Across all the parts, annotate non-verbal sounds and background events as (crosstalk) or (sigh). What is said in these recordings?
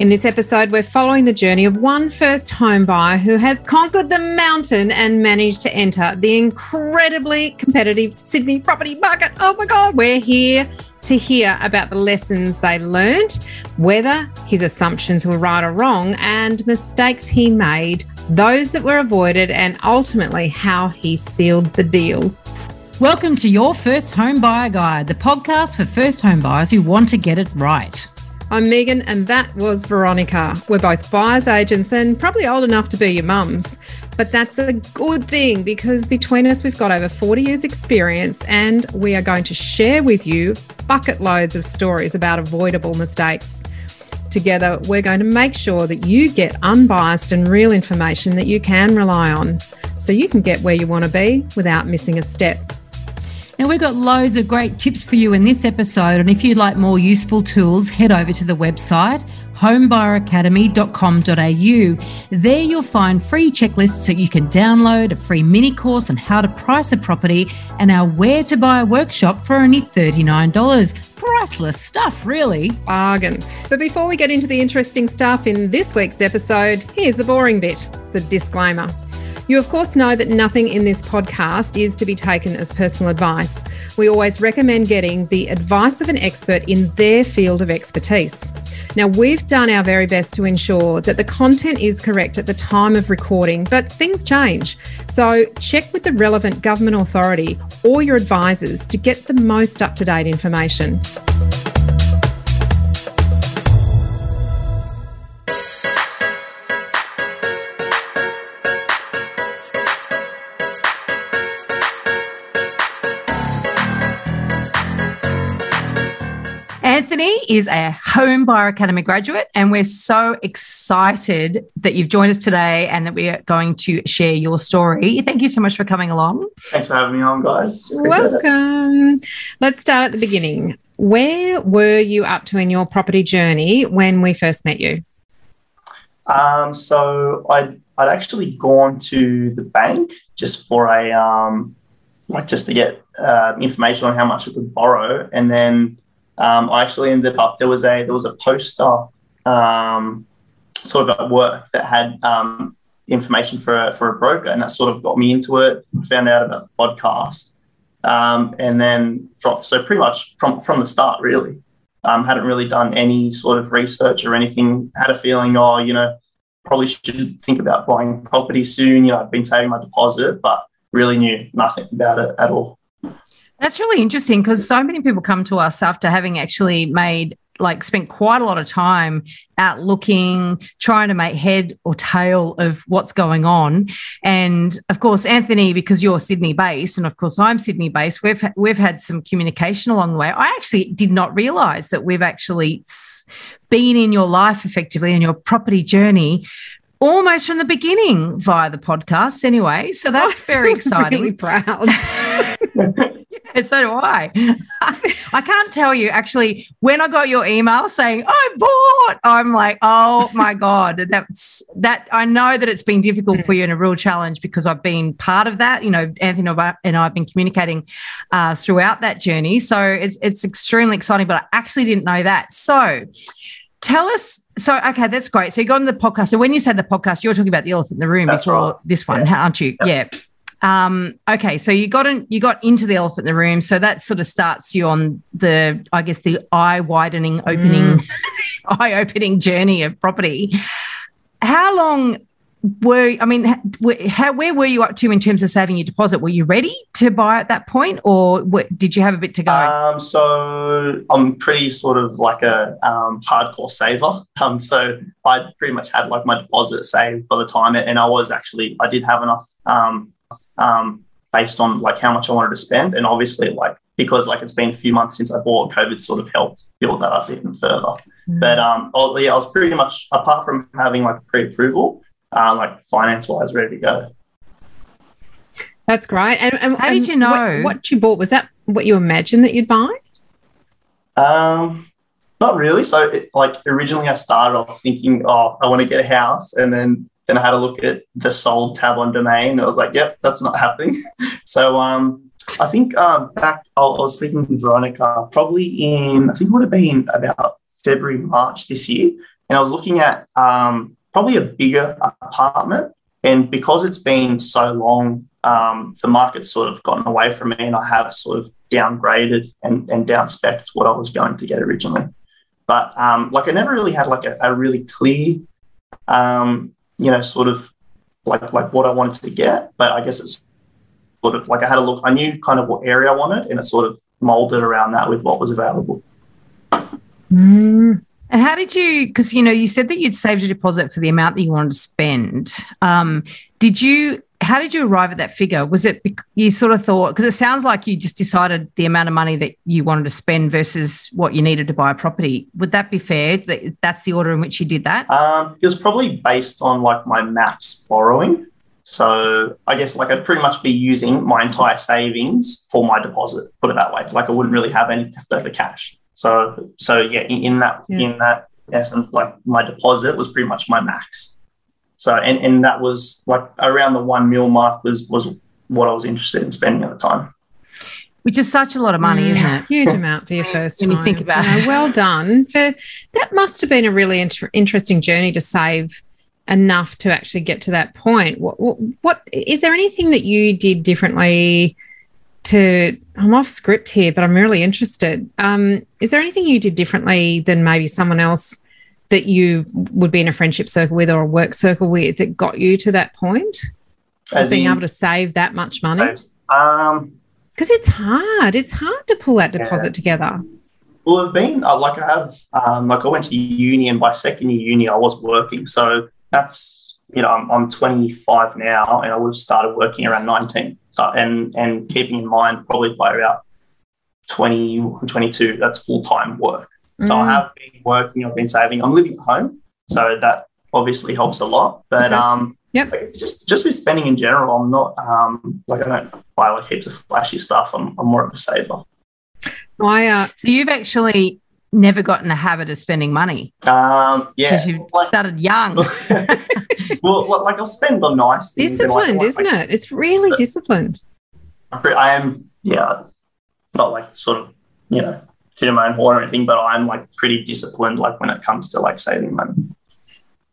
In this episode, we're following the journey of one first home buyer who has conquered the mountain and managed to enter the incredibly competitive Sydney property market. Oh my God, we're here to hear about the lessons they learned, whether his assumptions were right or wrong, and mistakes he made, those that were avoided, and ultimately how he sealed the deal. Welcome to Your First Home Buyer Guide, the podcast for first home buyers who want to get it right. I'm Megan, and that was Veronica. We're both buyers agents and probably old enough to be your mums. But that's a good thing because between us, we've got over 40 years' experience, and we are going to share with you bucket loads of stories about avoidable mistakes. Together, we're going to make sure that you get unbiased and real information that you can rely on so you can get where you want to be without missing a step. Now, we've got loads of great tips for you in this episode. And if you'd like more useful tools, head over to the website homebuyeracademy.com.au. There you'll find free checklists that you can download, a free mini course on how to price a property, and our Where to Buy workshop for only $39 priceless stuff, really. Bargain. But before we get into the interesting stuff in this week's episode, here's the boring bit the disclaimer. You, of course, know that nothing in this podcast is to be taken as personal advice. We always recommend getting the advice of an expert in their field of expertise. Now, we've done our very best to ensure that the content is correct at the time of recording, but things change. So, check with the relevant government authority or your advisors to get the most up to date information. Anthony is a Home Buyer Academy graduate, and we're so excited that you've joined us today and that we are going to share your story. Thank you so much for coming along. Thanks for having me on, guys. Appreciate Welcome. It. Let's start at the beginning. Where were you up to in your property journey when we first met you? Um, so I'd, I'd actually gone to the bank just for a um, like just to get uh, information on how much I could borrow, and then um, I actually ended up there was a there was a poster um, sort of at work that had um, information for a, for a broker, and that sort of got me into it. Found out about the podcast, um, and then from, so pretty much from from the start, really, um, hadn't really done any sort of research or anything. Had a feeling, oh, you know, probably should think about buying property soon. You know, I've been saving my deposit, but really knew nothing about it at all. That's really interesting because so many people come to us after having actually made like spent quite a lot of time out looking, trying to make head or tail of what's going on. And of course, Anthony, because you're Sydney based, and of course I'm Sydney based, we've we've had some communication along the way. I actually did not realise that we've actually been in your life effectively in your property journey almost from the beginning via the podcast anyway so that's (laughs) oh, very exciting really proud (laughs) (laughs) yeah, so do I. (laughs) I can't tell you actually when I got your email saying I bought, I'm like, oh my God. That's that I know that it's been difficult for you and a real challenge because I've been part of that. You know, Anthony and I have been communicating uh, throughout that journey. So it's it's extremely exciting, but I actually didn't know that. So tell us so okay that's great so you got on the podcast so when you said the podcast you're talking about the elephant in the room that's before right. this one yeah. aren't you yeah um, okay, so you got in, you got into the elephant in the room, so that sort of starts you on the, I guess, the eye widening, opening, mm. (laughs) eye opening journey of property. How long were I mean, how where were you up to in terms of saving your deposit? Were you ready to buy at that point, or what, did you have a bit to go? Um, so I'm pretty sort of like a um, hardcore saver. Um, so I pretty much had like my deposit saved by the time, it, and I was actually I did have enough um, um, based on like how much I wanted to spend. And obviously, like because like it's been a few months since I bought, COVID sort of helped build that up even further. Mm-hmm. But um, oh, yeah, I was pretty much apart from having like pre-approval, uh, like finance-wise, ready to go. That's great. And, and how and did you know what, what, you bought? Was that what you imagined that you'd buy? Um, not really. So, it, like originally, I started off thinking, "Oh, I want to get a house," and then then I had a look at the sold tab on domain. I was like, yep, that's not happening. (laughs) so um, I think um, back, I was speaking to Veronica probably in, I think it would have been about February, March this year. and I was looking at um, probably a bigger apartment. And because it's been so long, um, the market's sort of gotten away from me, and I have sort of downgraded and, and down what I was going to get originally. But um, like I never really had like a, a really clear, um, you know, sort of like like what I wanted to get. But I guess it's sort of like I had a look. I knew kind of what area I wanted, and it sort of molded around that with what was available. Mm. And how did you? Because you know, you said that you'd saved a deposit for the amount that you wanted to spend. Um, did you? How did you arrive at that figure? Was it you sort of thought? Because it sounds like you just decided the amount of money that you wanted to spend versus what you needed to buy a property. Would that be fair? That that's the order in which you did that? Um, it was probably based on like my max borrowing. So I guess like I'd pretty much be using my entire savings for my deposit. Put it that way. Like I wouldn't really have any leftover cash. So so yeah, in, in that yeah. in that essence, like my deposit was pretty much my max. So and and that was like around the one mil mark was was what I was interested in spending at the time. Which is such a lot of money, mm, isn't it? (laughs) Huge amount for your first when time. you think about it. well (laughs) done. For that must have been a really inter- interesting journey to save enough to actually get to that point. What, what, what is there anything that you did differently? to I'm off script here, but I'm really interested. Um, is there anything you did differently than maybe someone else that you would be in a friendship circle with or a work circle with that got you to that point of being able to save that much money? Um, because it's hard. It's hard to pull that deposit yeah. together. Well, I've been uh, like I have um, like I went to uni, and by second year uni, I was working. So that's you know, I'm, I'm 25 now and I would have started working around 19. So, and, and keeping in mind probably by about 20, 22, that's full time work. Mm. So I mm. have been working, I've been saving, I'm living at home. So that obviously helps a lot. But, okay. um, Yep. Like just just with spending in general, I'm not um like I don't buy like heaps of flashy stuff. I'm, I'm more of a saver. I uh, so you've actually never got in the habit of spending money? Um, yeah, because you've like, started young. (laughs) well, like I'll spend on nice things. Disciplined, like, isn't it? It's really disciplined. I am, yeah, not like sort of, you know, to my own horn or anything, but I'm like pretty disciplined, like when it comes to like saving money.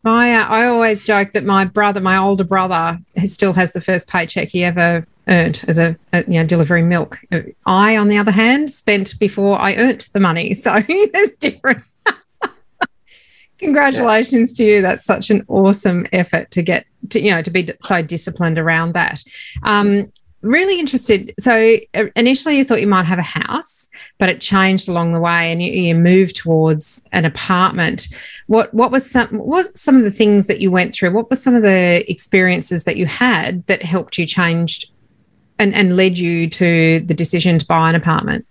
I, uh, I always joke that my brother, my older brother, still has the first paycheck he ever earned as a, a, you know delivering milk. I, on the other hand, spent before I earned the money, (laughs) so there's different. (laughs) Congratulations yeah. to you. That's such an awesome effort to get to you know to be so disciplined around that. Um, really interested. So uh, initially, you thought you might have a house but it changed along the way and you, you moved towards an apartment. What what was some what was some of the things that you went through? What were some of the experiences that you had that helped you change and, and led you to the decision to buy an apartment?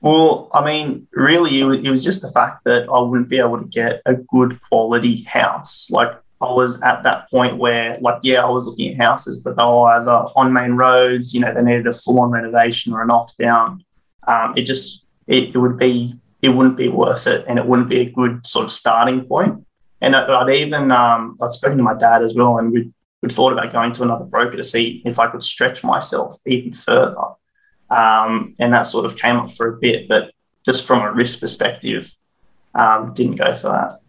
Well, I mean, really, it was, just the fact that I wouldn't be able to get a good quality house. Like, I was at that point where, like, yeah, I was looking at houses, but they were either on main roads, you know, they needed a full on renovation or a knockdown um, it just it, it, would be it wouldn't be worth it, and it wouldn't be a good sort of starting point. And I'd even um, I'd spoken to my dad as well, and we'd, we'd thought about going to another broker to see if I could stretch myself even further. Um, and that sort of came up for a bit, but just from a risk perspective, um, didn't go for that.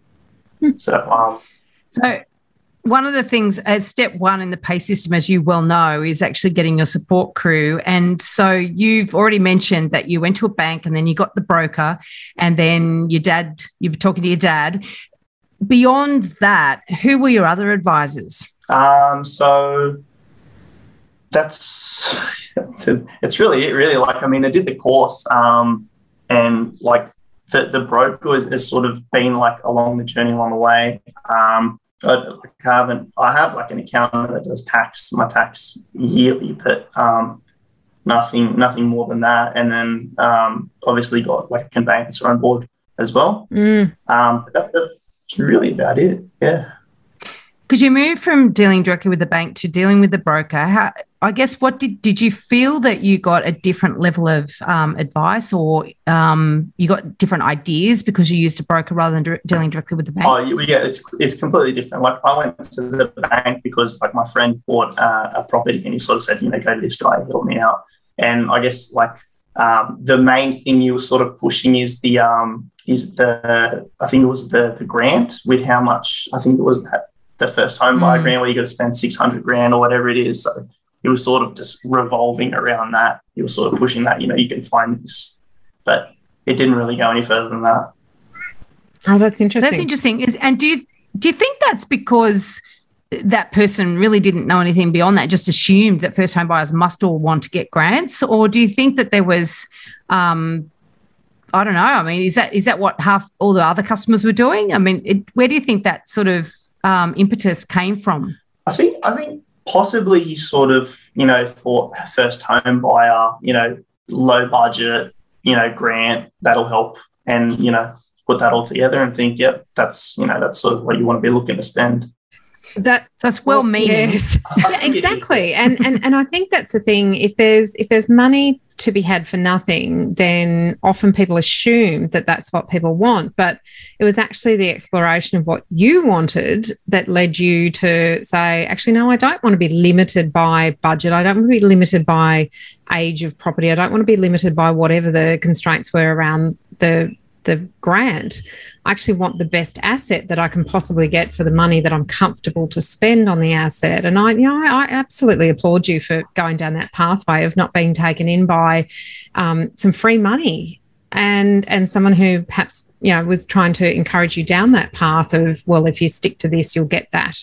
Hmm. So, um, so one of the things as step one in the pay system as you well know is actually getting your support crew. And so you've already mentioned that you went to a bank and then you got the broker and then your dad you were talking to your dad. Beyond that who were your other advisors? Um, so that's it's really it, really like i mean i did the course um, and like the, the broker has, has, sort of been like along the journey along the way. Um, I haven't. I have like an accountant that does tax, my tax yearly, but um, nothing, nothing more than that. And then um, obviously got like a conveyancer on board as well. Mm. Um, that, that's really about it. Yeah. Because you moved from dealing directly with the bank to dealing with the broker. How, I guess what did did you feel that you got a different level of um, advice, or um, you got different ideas because you used a broker rather than dealing directly with the bank? Oh yeah, it's it's completely different. Like I went to the bank because like my friend bought uh, a property and he sort of said, you know, go to this guy, help me out. And I guess like um, the main thing you were sort of pushing is the um, is the I think it was the the grant with how much I think it was that the first home buyer mm. grant where you got to spend six hundred grand or whatever it is. So it was sort of just revolving around that. He was sort of pushing that, you know, you can find this, but it didn't really go any further than that. Oh, that's interesting. That's interesting. Is and do you do you think that's because that person really didn't know anything beyond that, just assumed that first home buyers must all want to get grants, or do you think that there was um, I don't know. I mean, is that is that what half all the other customers were doing? I mean, it, where do you think that sort of um, impetus came from? I think I think possibly he sort of you know thought first home buyer, you know, low budget, you know, grant that'll help, and you know put that all together and think, yep, that's you know that's sort of what you want to be looking to spend that so it's well meaning yes. (laughs) yeah, exactly and and and i think that's the thing if there's if there's money to be had for nothing then often people assume that that's what people want. But it was actually the exploration of what you wanted that led you to say actually no i don't want to be limited by budget. I don't want to be limited by age of property. I don't want to be limited by whatever the constraints were around the the grant. I actually want the best asset that I can possibly get for the money that I'm comfortable to spend on the asset. And I, you know, I absolutely applaud you for going down that pathway of not being taken in by um, some free money and and someone who perhaps you know was trying to encourage you down that path of well, if you stick to this, you'll get that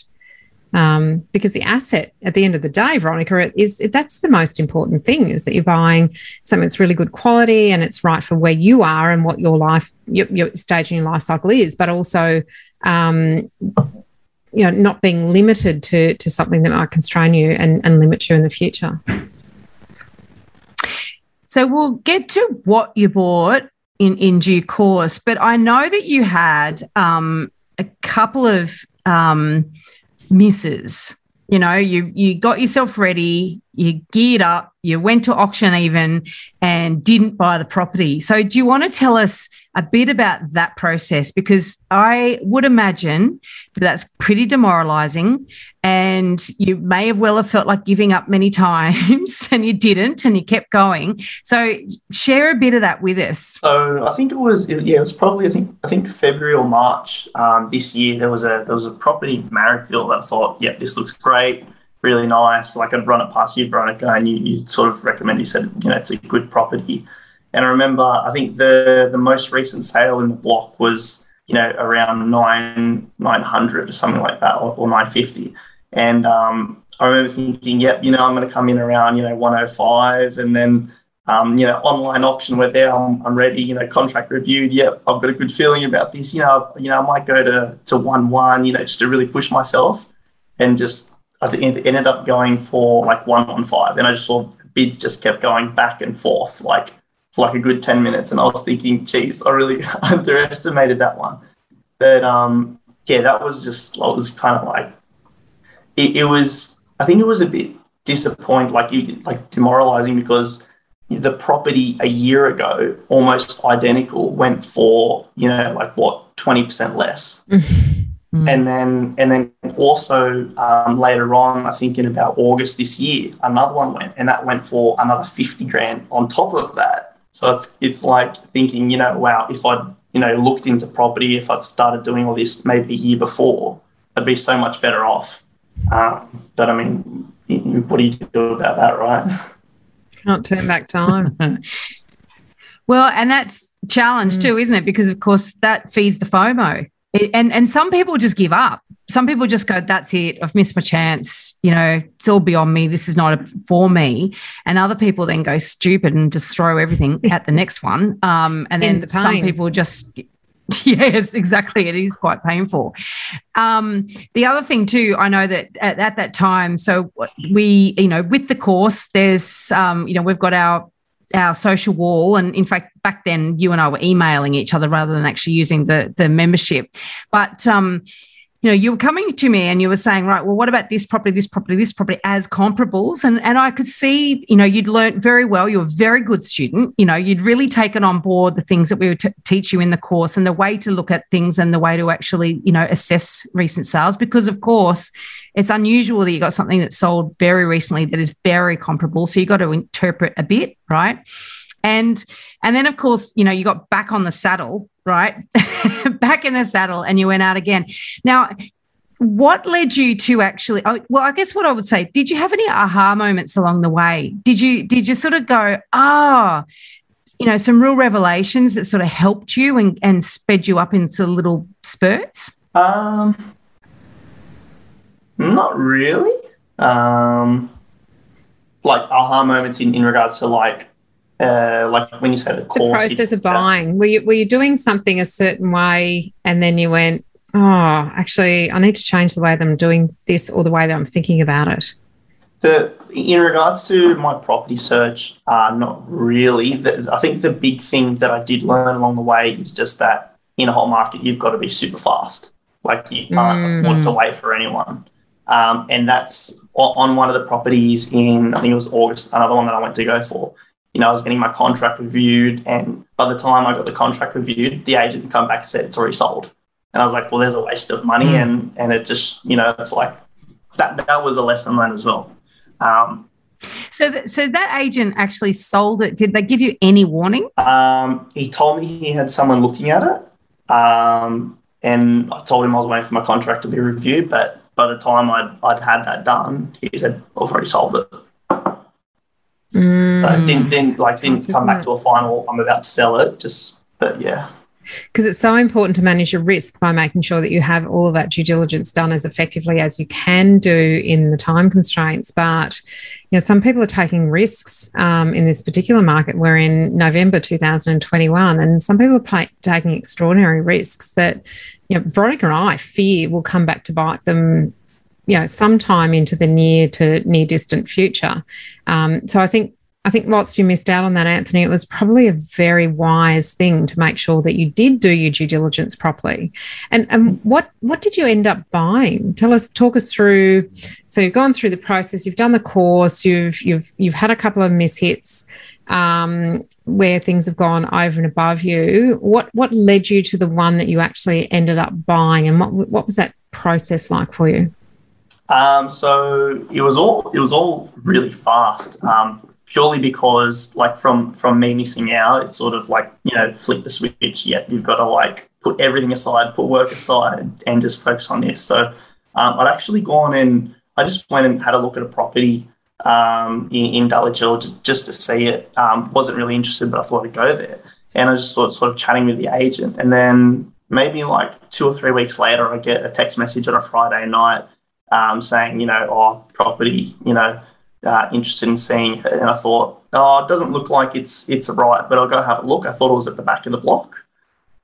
um, because the asset at the end of the day, Veronica, is that's the most important thing is that you're buying something that's really good quality and it's right for where you are and what your life, your, your stage in your life cycle is, but also, um, you know, not being limited to to something that might constrain you and, and limit you in the future. So we'll get to what you bought in in due course, but I know that you had um, a couple of um, misses. You know, you you got yourself ready, you geared up, you went to auction even and didn't buy the property. So do you want to tell us a bit about that process because I would imagine that that's pretty demoralizing and you may have well have felt like giving up many (laughs) times and you didn't and you kept going. So share a bit of that with us. So I think it was yeah, it was probably I think I think February or March um, this year there was a there was a property in Marrickville that I thought, yeah, this looks great really nice. Like I'd run it past you, Veronica, and you, you sort of recommend, you said, you know, it's a good property. And I remember, I think the the most recent sale in the block was, you know, around nine nine hundred or something like that, or, or nine fifty. And um, I remember thinking, yep, you know, I'm going to come in around, you know, 105, and then. Um, you know, online auction, we're there. I'm, I'm ready. You know, contract reviewed. Yep, I've got a good feeling about this. You know, I've, you know, I might go to to one one. You know, just to really push myself, and just I think it ended up going for like one one five, and I just saw bids just kept going back and forth like for like a good ten minutes, and I was thinking, geez, I really (laughs) underestimated that one. But um, yeah, that was just I was kind of like it, it was. I think it was a bit disappointing, like you like demoralizing because the property a year ago, almost identical, went for you know like what twenty percent less. (laughs) Mm. And then, and then also um, later on, I think in about August this year, another one went, and that went for another fifty grand on top of that. So it's it's like thinking, you know, wow, if I'd you know looked into property, if I'd started doing all this maybe a year before, I'd be so much better off. Um, but I mean, what do you do about that, right? (laughs) Can't turn back time. (laughs) well, and that's challenge mm. too, isn't it? Because of course that feeds the FOMO and and some people just give up. Some people just go, "That's it. I've missed my chance. You know, it's all beyond me. This is not for me." And other people then go stupid and just throw everything (laughs) at the next one. Um, and then the some people just (laughs) yes, exactly. It is quite painful. Um, the other thing too, I know that at, at, that time, so we, you know, with the course, there's, um, you know, we've got our our social wall. And in fact, back then you and I were emailing each other rather than actually using the the membership. But um, you know, you were coming to me and you were saying, right, well, what about this property, this property, this property as comparables? And and I could see, you know, you'd learned very well. You're a very good student. You know, you'd really taken on board the things that we would t- teach you in the course and the way to look at things and the way to actually, you know, assess recent sales. Because of course, it's unusual that you got something that sold very recently that is very comparable. So you got to interpret a bit, right? And and then of course you know you got back on the saddle right? (laughs) Back in the saddle and you went out again. Now what led you to actually oh, well i guess what i would say did you have any aha moments along the way? Did you did you sort of go ah oh, you know some real revelations that sort of helped you and, and sped you up into little spurts? Um not really. Um like aha moments in, in regards to like uh, like when you say the, the process of buying were you were you doing something a certain way and then you went oh, actually, I need to change the way that I'm doing this or the way that I'm thinking about it? The, in regards to my property search, uh, not really. The, I think the big thing that I did learn along the way is just that in a hot market, you've got to be super fast. Like you can't mm-hmm. afford to wait for anyone. Um, and that's on one of the properties in, I think it was August, another one that I went to go for. You know, I was getting my contract reviewed, and by the time I got the contract reviewed, the agent come back and said it's already sold. And I was like, well, there's a waste of money. Mm. And, and it just, you know, it's like that, that was a lesson learned as well. Um, so, th- so that agent actually sold it. Did they give you any warning? Um, he told me he had someone looking at it. Um, and I told him I was waiting for my contract to be reviewed. But by the time I'd, I'd had that done, he said, I've already sold it. Mm. So didn't, didn't like didn't come back to a final. I'm about to sell it. Just, but yeah because it's so important to manage your risk by making sure that you have all of that due diligence done as effectively as you can do in the time constraints. But you know, some people are taking risks um, in this particular market. We're in November 2021, and some people are pay- taking extraordinary risks that you know Veronica and I fear will come back to bite them you know sometime into the near to near distant future um, so i think I think lots you missed out on that, Anthony. It was probably a very wise thing to make sure that you did do your due diligence properly. And and what what did you end up buying? Tell us, talk us through. So you've gone through the process, you've done the course, you've you've you've had a couple of mishits um, where things have gone over and above you. What what led you to the one that you actually ended up buying, and what what was that process like for you? Um, so it was all it was all really fast. Um, purely because like from from me missing out, it's sort of like you know flip the switch. Yep, you've got to like put everything aside, put work aside, and just focus on this. So um, I'd actually gone and I just went and had a look at a property um, in, in Dulwich just, just to see it. Um, wasn't really interested, but I thought I'd go there. And I just sort sort of chatting with the agent, and then maybe like two or three weeks later, I get a text message on a Friday night um, saying, you know, oh, property, you know, uh, interested in seeing it, and I thought, oh, it doesn't look like it's it's right, but I'll go have a look. I thought it was at the back of the block,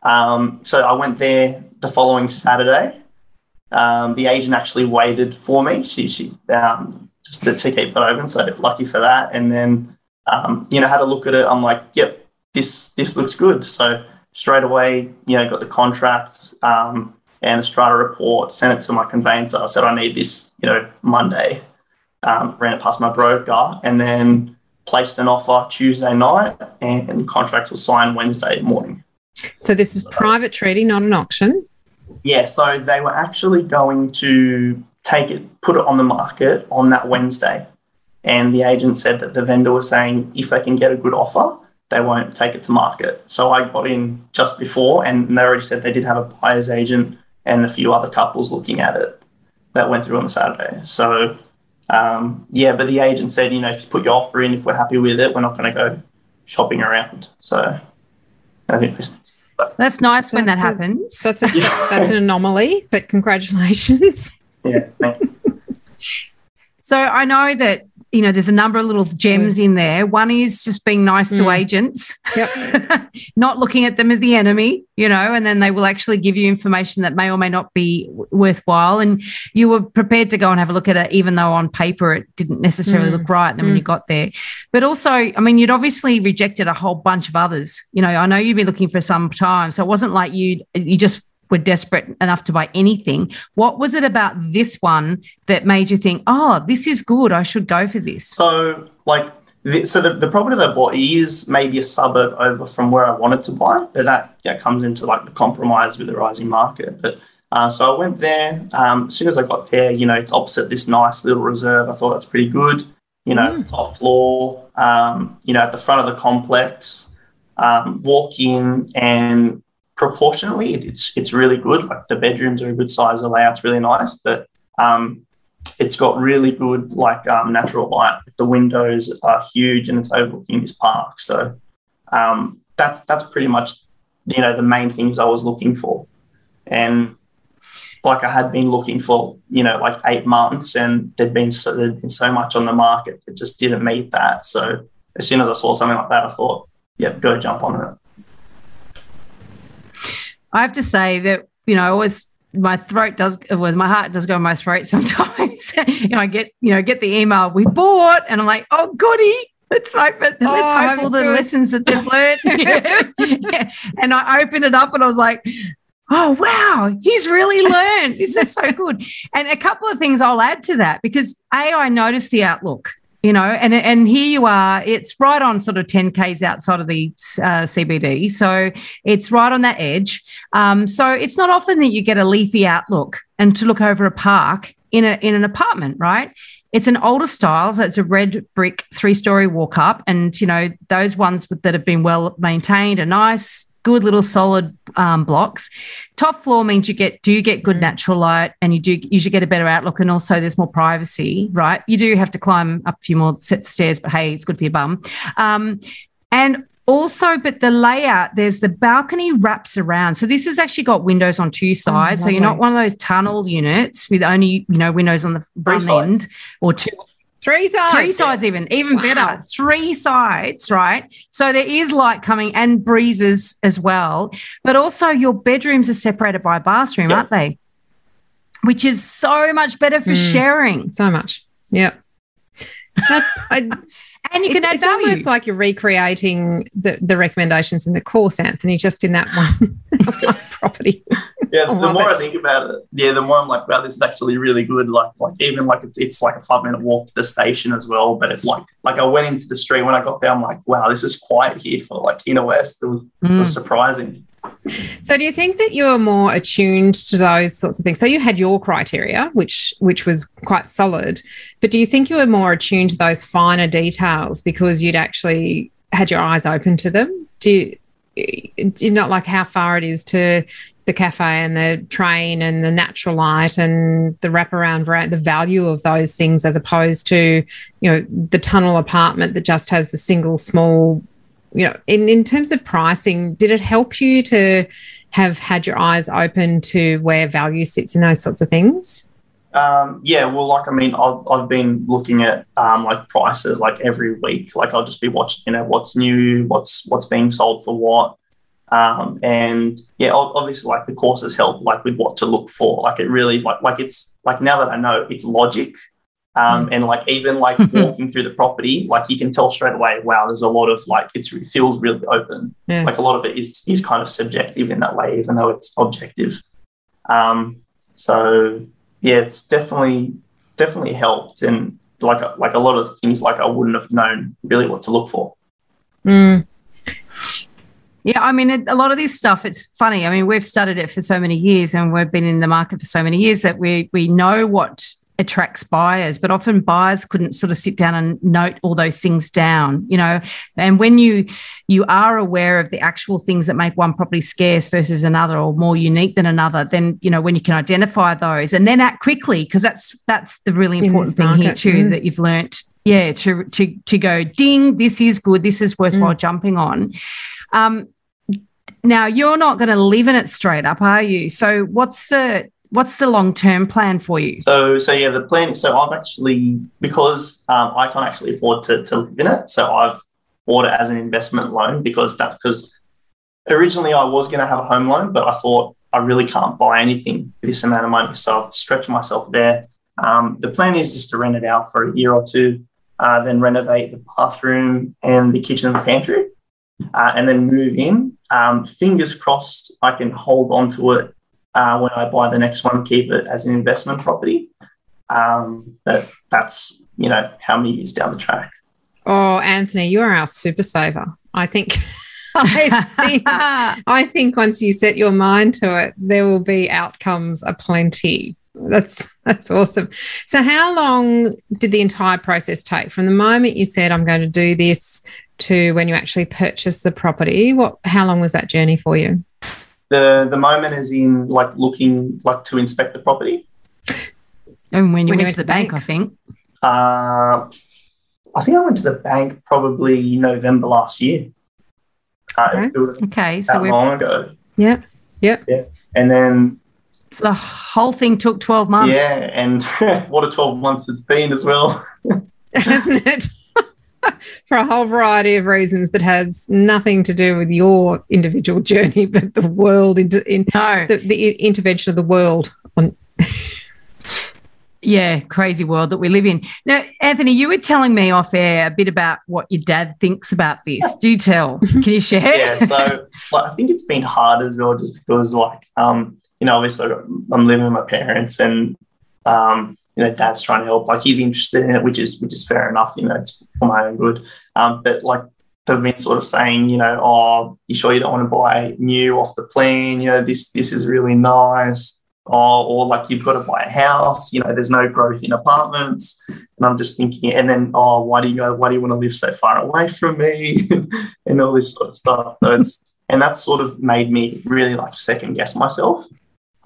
um, so I went there the following Saturday. Um, the agent actually waited for me. She she um, just to, to, keep it open, so lucky for that. And then um, you know had a look at it. I'm like, yep, this this looks good. So straight away, you know, got the contract um, and the strata report, sent it to my conveyancer. I said I need this, you know, Monday um, ran it past my broker, and then placed an offer Tuesday night, and contract was signed Wednesday morning. So this is private treaty, not an auction. Yeah, so they were actually going to take it, put it on the market on that Wednesday, and the agent said that the vendor was saying if they can get a good offer, they won't take it to market. So I got in just before, and they already said they did have a buyer's agent and a few other couples looking at it that went through on the Saturday. So um, yeah, but the agent said, you know, if you put your offer in, if we're happy with it, we're not going to go shopping around. So I think this, that's nice when that a, happens. That's a, yeah. (laughs) that's an anomaly, but congratulations. (laughs) Yeah. So I know that you know, there's a number of little gems mm. in there. One is just being nice mm. to agents, yep. (laughs) not looking at them as the enemy, you know, and then they will actually give you information that may or may not be worthwhile. And you were prepared to go and have a look at it, even though on paper it didn't necessarily mm. look right. And then when you mm. got there, but also, I mean, you'd obviously rejected a whole bunch of others. You know, I know you've been looking for some time, so it wasn't like you you just were desperate enough to buy anything. What was it about this one that made you think, oh, this is good, I should go for this? So, like, the, so the, the property that I bought is maybe a suburb over from where I wanted to buy, but that yeah, comes into like the compromise with the rising market. But uh, so I went there. Um, as soon as I got there, you know, it's opposite this nice little reserve. I thought that's pretty good. You know, mm. top floor, um, you know, at the front of the complex. Um, walk in and proportionately, it's it's really good. Like the bedrooms are a good size, the layout's really nice, but um, it's got really good like um, natural light. The windows are huge and it's overlooking this park. So um, that's that's pretty much you know the main things I was looking for, and like I had been looking for you know like eight months, and there'd been so, there'd been so much on the market that just didn't meet that. So as soon as I saw something like that, I thought, yeah, go jump on it. I have to say that you know, I always my throat does well, my heart does go in my throat (laughs) sometimes. you know, I get you know get the email we bought, and I'm like, oh goody. Let's hope, let's oh, hope all the good. lessons that they've learned. yeah. (laughs) yeah. (laughs) And I opened it up and I was like, oh wow he's really learned this is so good and a couple of things i'll add to that because a i noticed the outlook you know and and here you are it's right on sort of 10 k's outside of the uh, cbd so it's right on that edge. Um, so it's not often that you get a leafy outlook and to look over a park in a in an apartment right? It's an older style so it's a red brick three story walk up and you know those ones that have been well maintained are nice good little solid um, blocks. Top floor means you get do get good mm. natural light and you do usually get a better outlook and also there's more privacy, right? You do have to climb up a few more sets of stairs, but hey, it's good for your bum. Um, and also, but the layout, there's the balcony wraps around. So this has actually got windows on two sides. Oh, so you're not one of those tunnel units with only, you know, windows on the front end or two Three sides. Three sides, even, even wow. better. Three sides, right? So there is light coming and breezes as well. But also, your bedrooms are separated by a bathroom, yep. aren't they? Which is so much better for mm, sharing. So much. Yep. That's I, and you can it's, add it's value. almost like you're recreating the, the recommendations in the course, Anthony, just in that one (laughs) property. Yeah, (laughs) the more it. I think about it, yeah, the more I'm like, wow, this is actually really good. Like, like even like it's, it's like a five minute walk to the station as well. But it's like, like I went into the street when I got there, I'm like, wow, this is quiet here for like inner west. It was, mm. it was surprising. So, do you think that you are more attuned to those sorts of things? So, you had your criteria, which which was quite solid, but do you think you were more attuned to those finer details because you'd actually had your eyes open to them? Do you, you not like how far it is to the cafe and the train and the natural light and the wraparound the value of those things as opposed to you know the tunnel apartment that just has the single small you know, in, in terms of pricing, did it help you to have had your eyes open to where value sits in those sorts of things? Um, yeah, well, like I mean, I've, I've been looking at um, like prices like every week. Like I'll just be watching, you know, what's new, what's what's being sold for what, um, and yeah, obviously, like the courses help like with what to look for. Like it really like like it's like now that I know it's logic um, mm. And like even like (laughs) walking through the property, like you can tell straight away, wow, there's a lot of like it feels really open. Yeah. Like a lot of it is is kind of subjective in that way, even though it's objective. Um, so yeah, it's definitely definitely helped, and like like a lot of things, like I wouldn't have known really what to look for. Mm. Yeah, I mean, a lot of this stuff, it's funny. I mean, we've studied it for so many years and we've been in the market for so many years that we we know what attracts buyers but often buyers couldn't sort of sit down and note all those things down you know and when you you are aware of the actual things that make one property scarce versus another or more unique than another then you know when you can identify those and then act quickly because that's that's the really important thing here too mm. that you've learnt yeah to to to go ding this is good this is worthwhile mm. jumping on um now you're not going to live in it straight up are you so what's the what's the long term plan for you? So, so yeah, the plan. So I've actually because um, I can't actually afford to, to live in it, so I've bought it as an investment loan because that because originally I was going to have a home loan, but I thought I really can't buy anything with this amount of money, so I've stretched myself there. Um, the plan is just to rent it out for a year or two, uh, then renovate the bathroom and the kitchen and the pantry, uh, and then move in. Um, fingers crossed, I can hold on to it uh, when I buy the next one, keep it as an investment property. Um, that's you know how many years down the track. Oh, Anthony, you are our super saver. I think. (laughs) I think I think once you set your mind to it, there will be outcomes aplenty. That's that's awesome. So, how long did the entire process take from the moment you said I'm going to do this to when you actually purchased the property? What? How long was that journey for you? The the moment is in like looking like to inspect the property. And when you when went you to the bank, bank, I think. Uh, I think I went to the bank probably November last year. Uh, okay, okay so we're long ago. Yep. Yep. yeah, and then so the whole thing took twelve months. Yeah, and (laughs) what a twelve months it's been as well, (laughs) Isn't it? For a whole variety of reasons that has nothing to do with your individual journey, (laughs) but the world into in no. the, the intervention of the world on yeah, crazy world that we live in. Now, Anthony, you were telling me off air a bit about what your dad thinks about this. Do tell. Can you share? (laughs) yeah, so like, I think it's been hard as well, just because, like, um, you know, obviously I'm living with my parents, and um, you know, dad's trying to help. Like, he's interested in it, which is which is fair enough. You know, it's for my own good. Um, but like, they've been sort of saying, you know, oh, you sure you don't want to buy new off the plan? You know, this this is really nice or, or like you've got to buy a house, you know, there's no growth in apartments. And I'm just thinking, and then, oh, why do you go, why do you want to live so far away from me? (laughs) and all this sort of stuff. So and that sort of made me really like second guess myself.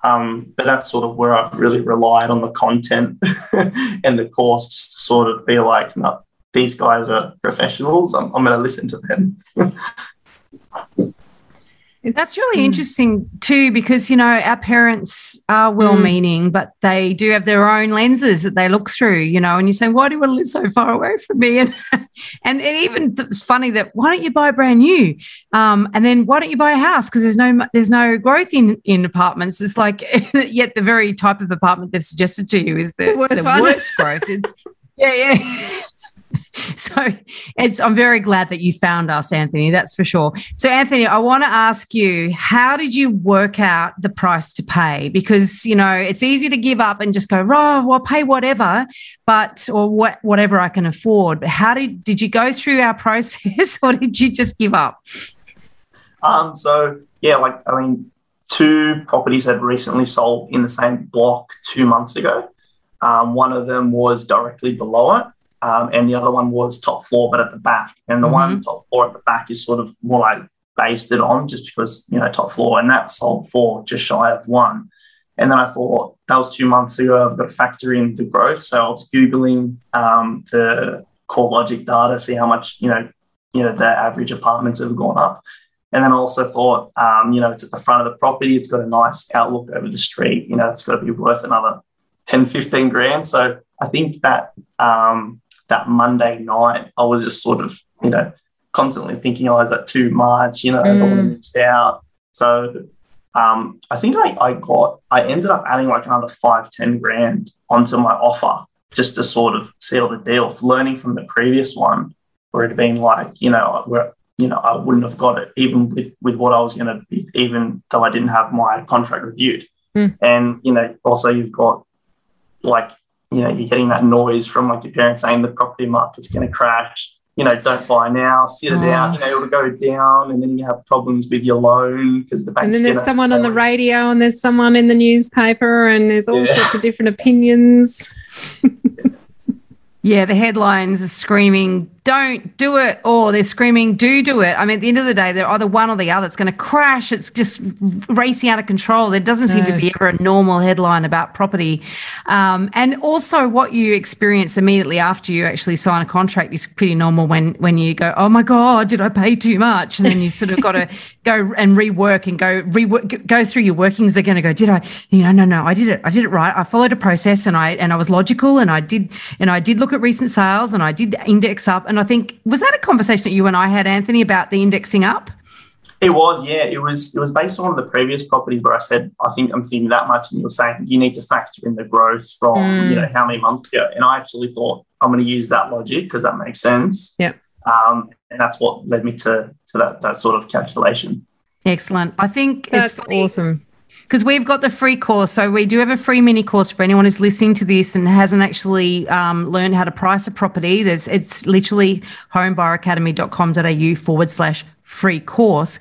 Um, but that's sort of where I've really relied on the content (laughs) and the course just to sort of be like, no, these guys are professionals. I'm, I'm going to listen to them. (laughs) That's really mm. interesting too, because you know our parents are well-meaning, mm. but they do have their own lenses that they look through. You know, and you say, "Why do you want to live so far away from me?" And (laughs) and, and even it's funny that why don't you buy brand new, um, and then why don't you buy a house because there's no there's no growth in in apartments. It's like (laughs) yet the very type of apartment they've suggested to you is the, the worst, the worst growth. It's, (laughs) yeah, yeah. (laughs) so it's i'm very glad that you found us anthony that's for sure. So anthony i want to ask you how did you work out the price to pay? Because you know it's easy to give up and just go oh well pay whatever but or what whatever i can afford. But how did did you go through our (laughs) process or did you just give up? Um so yeah like i mean two properties had recently sold in the same block two months ago. Um, one of them was directly below it um, and the other one was top floor, but at the back. And the mm-hmm. one top floor at the back is sort of what I based it on, just because you know top floor, and that sold for just shy of one. And then I thought that was two months ago. I've got to factor in the growth, so I was googling um, the CoreLogic data, see how much you know, you know, the average apartments have gone up. And then I also thought, um, you know, it's at the front of the property. It's got a nice outlook over the street. You know, it's got to be worth another 10, 15 grand. So I think that um, that Monday night, I was just sort of, you know, constantly thinking, oh, is that too much? You know, mm. I don't want to miss out. So um, I think I, I got, I ended up adding like another five, 10 grand onto my offer just to sort of seal the deal, learning from the previous one where it had been like, you know, where, you know, I wouldn't have got it even with, with what I was going to be, even though I didn't have my contract reviewed. Mm. And, you know, also you've got like you know, you're getting that noise from like your parents saying the property market's going to crash. You know, don't buy now, sit it out. You know, it'll go down, and then you have problems with your loan because the bank. And then there's someone on the radio, and there's someone in the newspaper, and there's all yeah. sorts of different opinions. (laughs) yeah, the headlines are screaming don't do it or they're screaming do do it. I mean at the end of the day they're either one or the other. It's going to crash. It's just racing out of control. There doesn't seem no. to be ever a normal headline about property. Um, and also what you experience immediately after you actually sign a contract is pretty normal when when you go oh my god did i pay too much? And then you sort of got to (laughs) go and rework and go rework go through your workings again and go did i you know no no i did it i did it right. I followed a process and i and i was logical and i did and i did look at recent sales and i did index up and I think was that a conversation that you and I had, Anthony, about the indexing up? It was, yeah. It was. It was based on one of the previous properties where I said I think I'm thinking that much, and you're saying you need to factor in the growth from mm. you know how many months ago. And I actually thought I'm going to use that logic because that makes sense. Yeah. Um, and that's what led me to to that that sort of calculation. Excellent. I think that's awesome because we've got the free course. So we do have a free mini course for anyone who's listening to this and hasn't actually um, learned how to price a property. There's it's literally homebuyeracademy.com.au forward slash free course.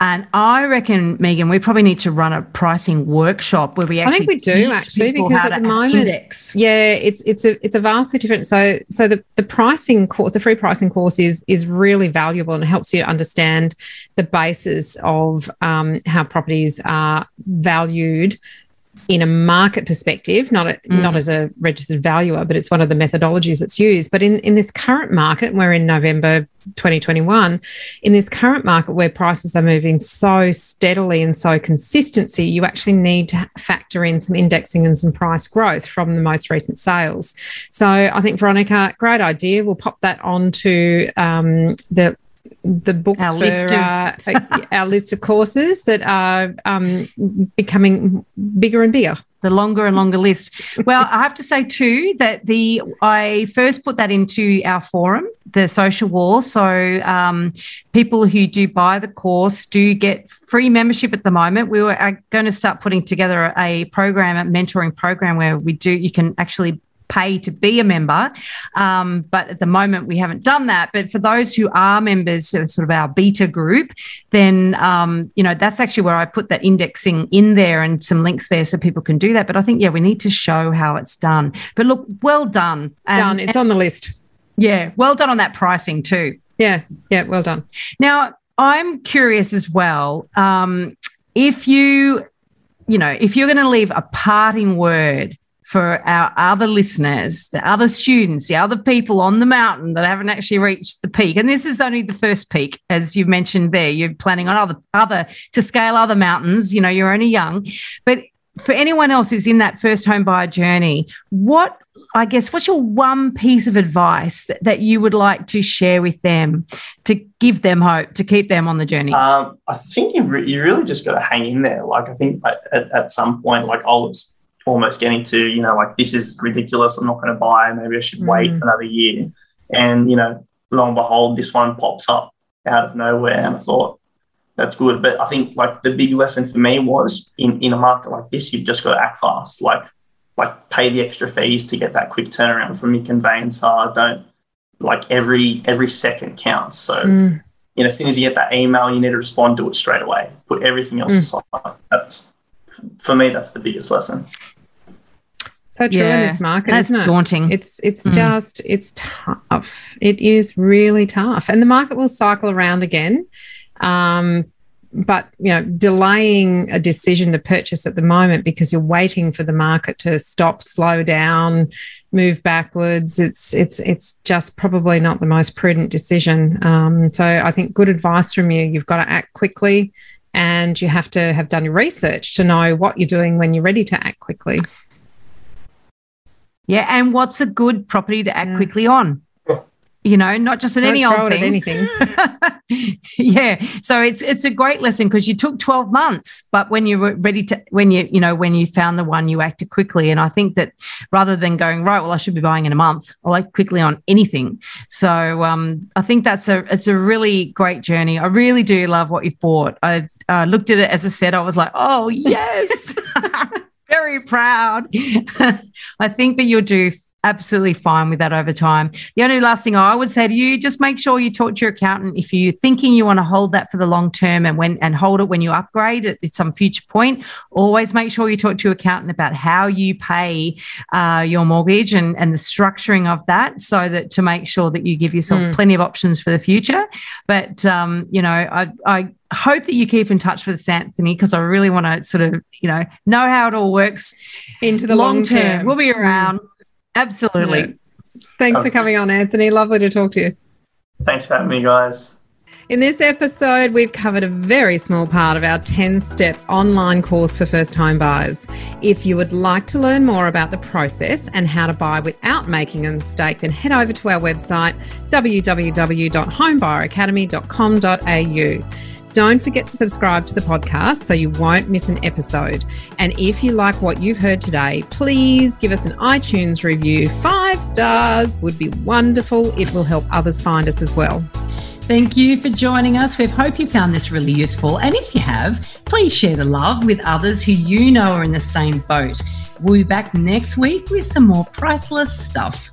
And I reckon, Megan, we probably need to run a pricing workshop where we actually. I think we do actually because at the moment, index. yeah, it's it's a it's a vastly different. So so the the pricing course, the free pricing course is is really valuable and helps you understand the basis of um, how properties are valued in a market perspective, not a, mm. not as a registered valuer, but it's one of the methodologies that's used. But in, in this current market, we're in November 2021, in this current market where prices are moving so steadily and so consistency, you actually need to factor in some indexing and some price growth from the most recent sales. So I think Veronica, great idea. We'll pop that onto um, the the books our for list of- uh, our list of courses that are um, becoming bigger and bigger the longer and longer list. Well, I have to say too that the I first put that into our forum, the social wall. So um, people who do buy the course do get free membership at the moment. We were uh, going to start putting together a program, a mentoring program where we do you can actually pay to be a member. Um, but at the moment, we haven't done that. But for those who are members of sort of our beta group, then, um, you know, that's actually where I put that indexing in there and some links there so people can do that. But I think, yeah, we need to show how it's done. But look, well done. done. It's on the list. Yeah. Well done on that pricing too. Yeah. Yeah. Well done. Now, I'm curious as well. Um, if you, you know, if you're going to leave a parting word for our other listeners, the other students, the other people on the mountain that haven't actually reached the peak. And this is only the first peak, as you mentioned there. You're planning on other other to scale other mountains. You know, you're only young, but for anyone else who's in that first home buyer journey, what I guess what's your one piece of advice that, that you would like to share with them to give them hope to keep them on the journey? Um, I think you've re- you really just got to hang in there. Like I think at, at some point, like I'll almost getting to, you know, like this is ridiculous. I'm not going to buy. Maybe I should wait mm. another year. And, you know, lo and behold, this one pops up out of nowhere. And I thought, that's good. But I think like the big lesson for me was in, in a market like this, you've just got to act fast. Like, like pay the extra fees to get that quick turnaround from your conveyancer. Don't like every every second counts. So mm. you know, as soon as you get that email, you need to respond to it straight away. Put everything else mm. aside. That's for me. That's the biggest lesson so true yeah, in this market. That's isn't it? daunting. It's it's mm. just it's tough. It is really tough, and the market will cycle around again. Um, but you know, delaying a decision to purchase at the moment because you're waiting for the market to stop, slow down, move backwards. It's it's it's just probably not the most prudent decision. Um, so I think good advice from you. You've got to act quickly, and you have to have done your research to know what you're doing when you're ready to act quickly. Yeah, and what's a good property to act yeah. quickly on? You know, not just at Don't any old thing. anything. (laughs) yeah. So it's it's a great lesson because you took 12 months, but when you were ready to when you, you know, when you found the one, you acted quickly. And I think that rather than going, right, well, I should be buying in a month, I'll act quickly on anything. So um, I think that's a it's a really great journey. I really do love what you've bought. I uh, looked at it as I said, I was like, oh yes. (laughs) very proud. (laughs) I think that you'll do absolutely fine with that over time. The only last thing I would say to you, just make sure you talk to your accountant if you're thinking you want to hold that for the long term and when and hold it when you upgrade it at some future point. Always make sure you talk to your accountant about how you pay uh, your mortgage and, and the structuring of that so that to make sure that you give yourself mm. plenty of options for the future. But um, you know, I, I hope that you keep in touch with Anthony because I really want to sort of, you know, know how it all works into the long, long term. term. We'll be around. Absolutely. Yeah. Thanks for coming on, Anthony. Lovely to talk to you. Thanks for having me, guys. In this episode, we've covered a very small part of our 10 step online course for first home buyers. If you would like to learn more about the process and how to buy without making a mistake, then head over to our website www.homebuyeracademy.com.au. Don't forget to subscribe to the podcast so you won't miss an episode. And if you like what you've heard today, please give us an iTunes review. Five stars would be wonderful. It will help others find us as well. Thank you for joining us. We hope you found this really useful. And if you have, please share the love with others who you know are in the same boat. We'll be back next week with some more priceless stuff.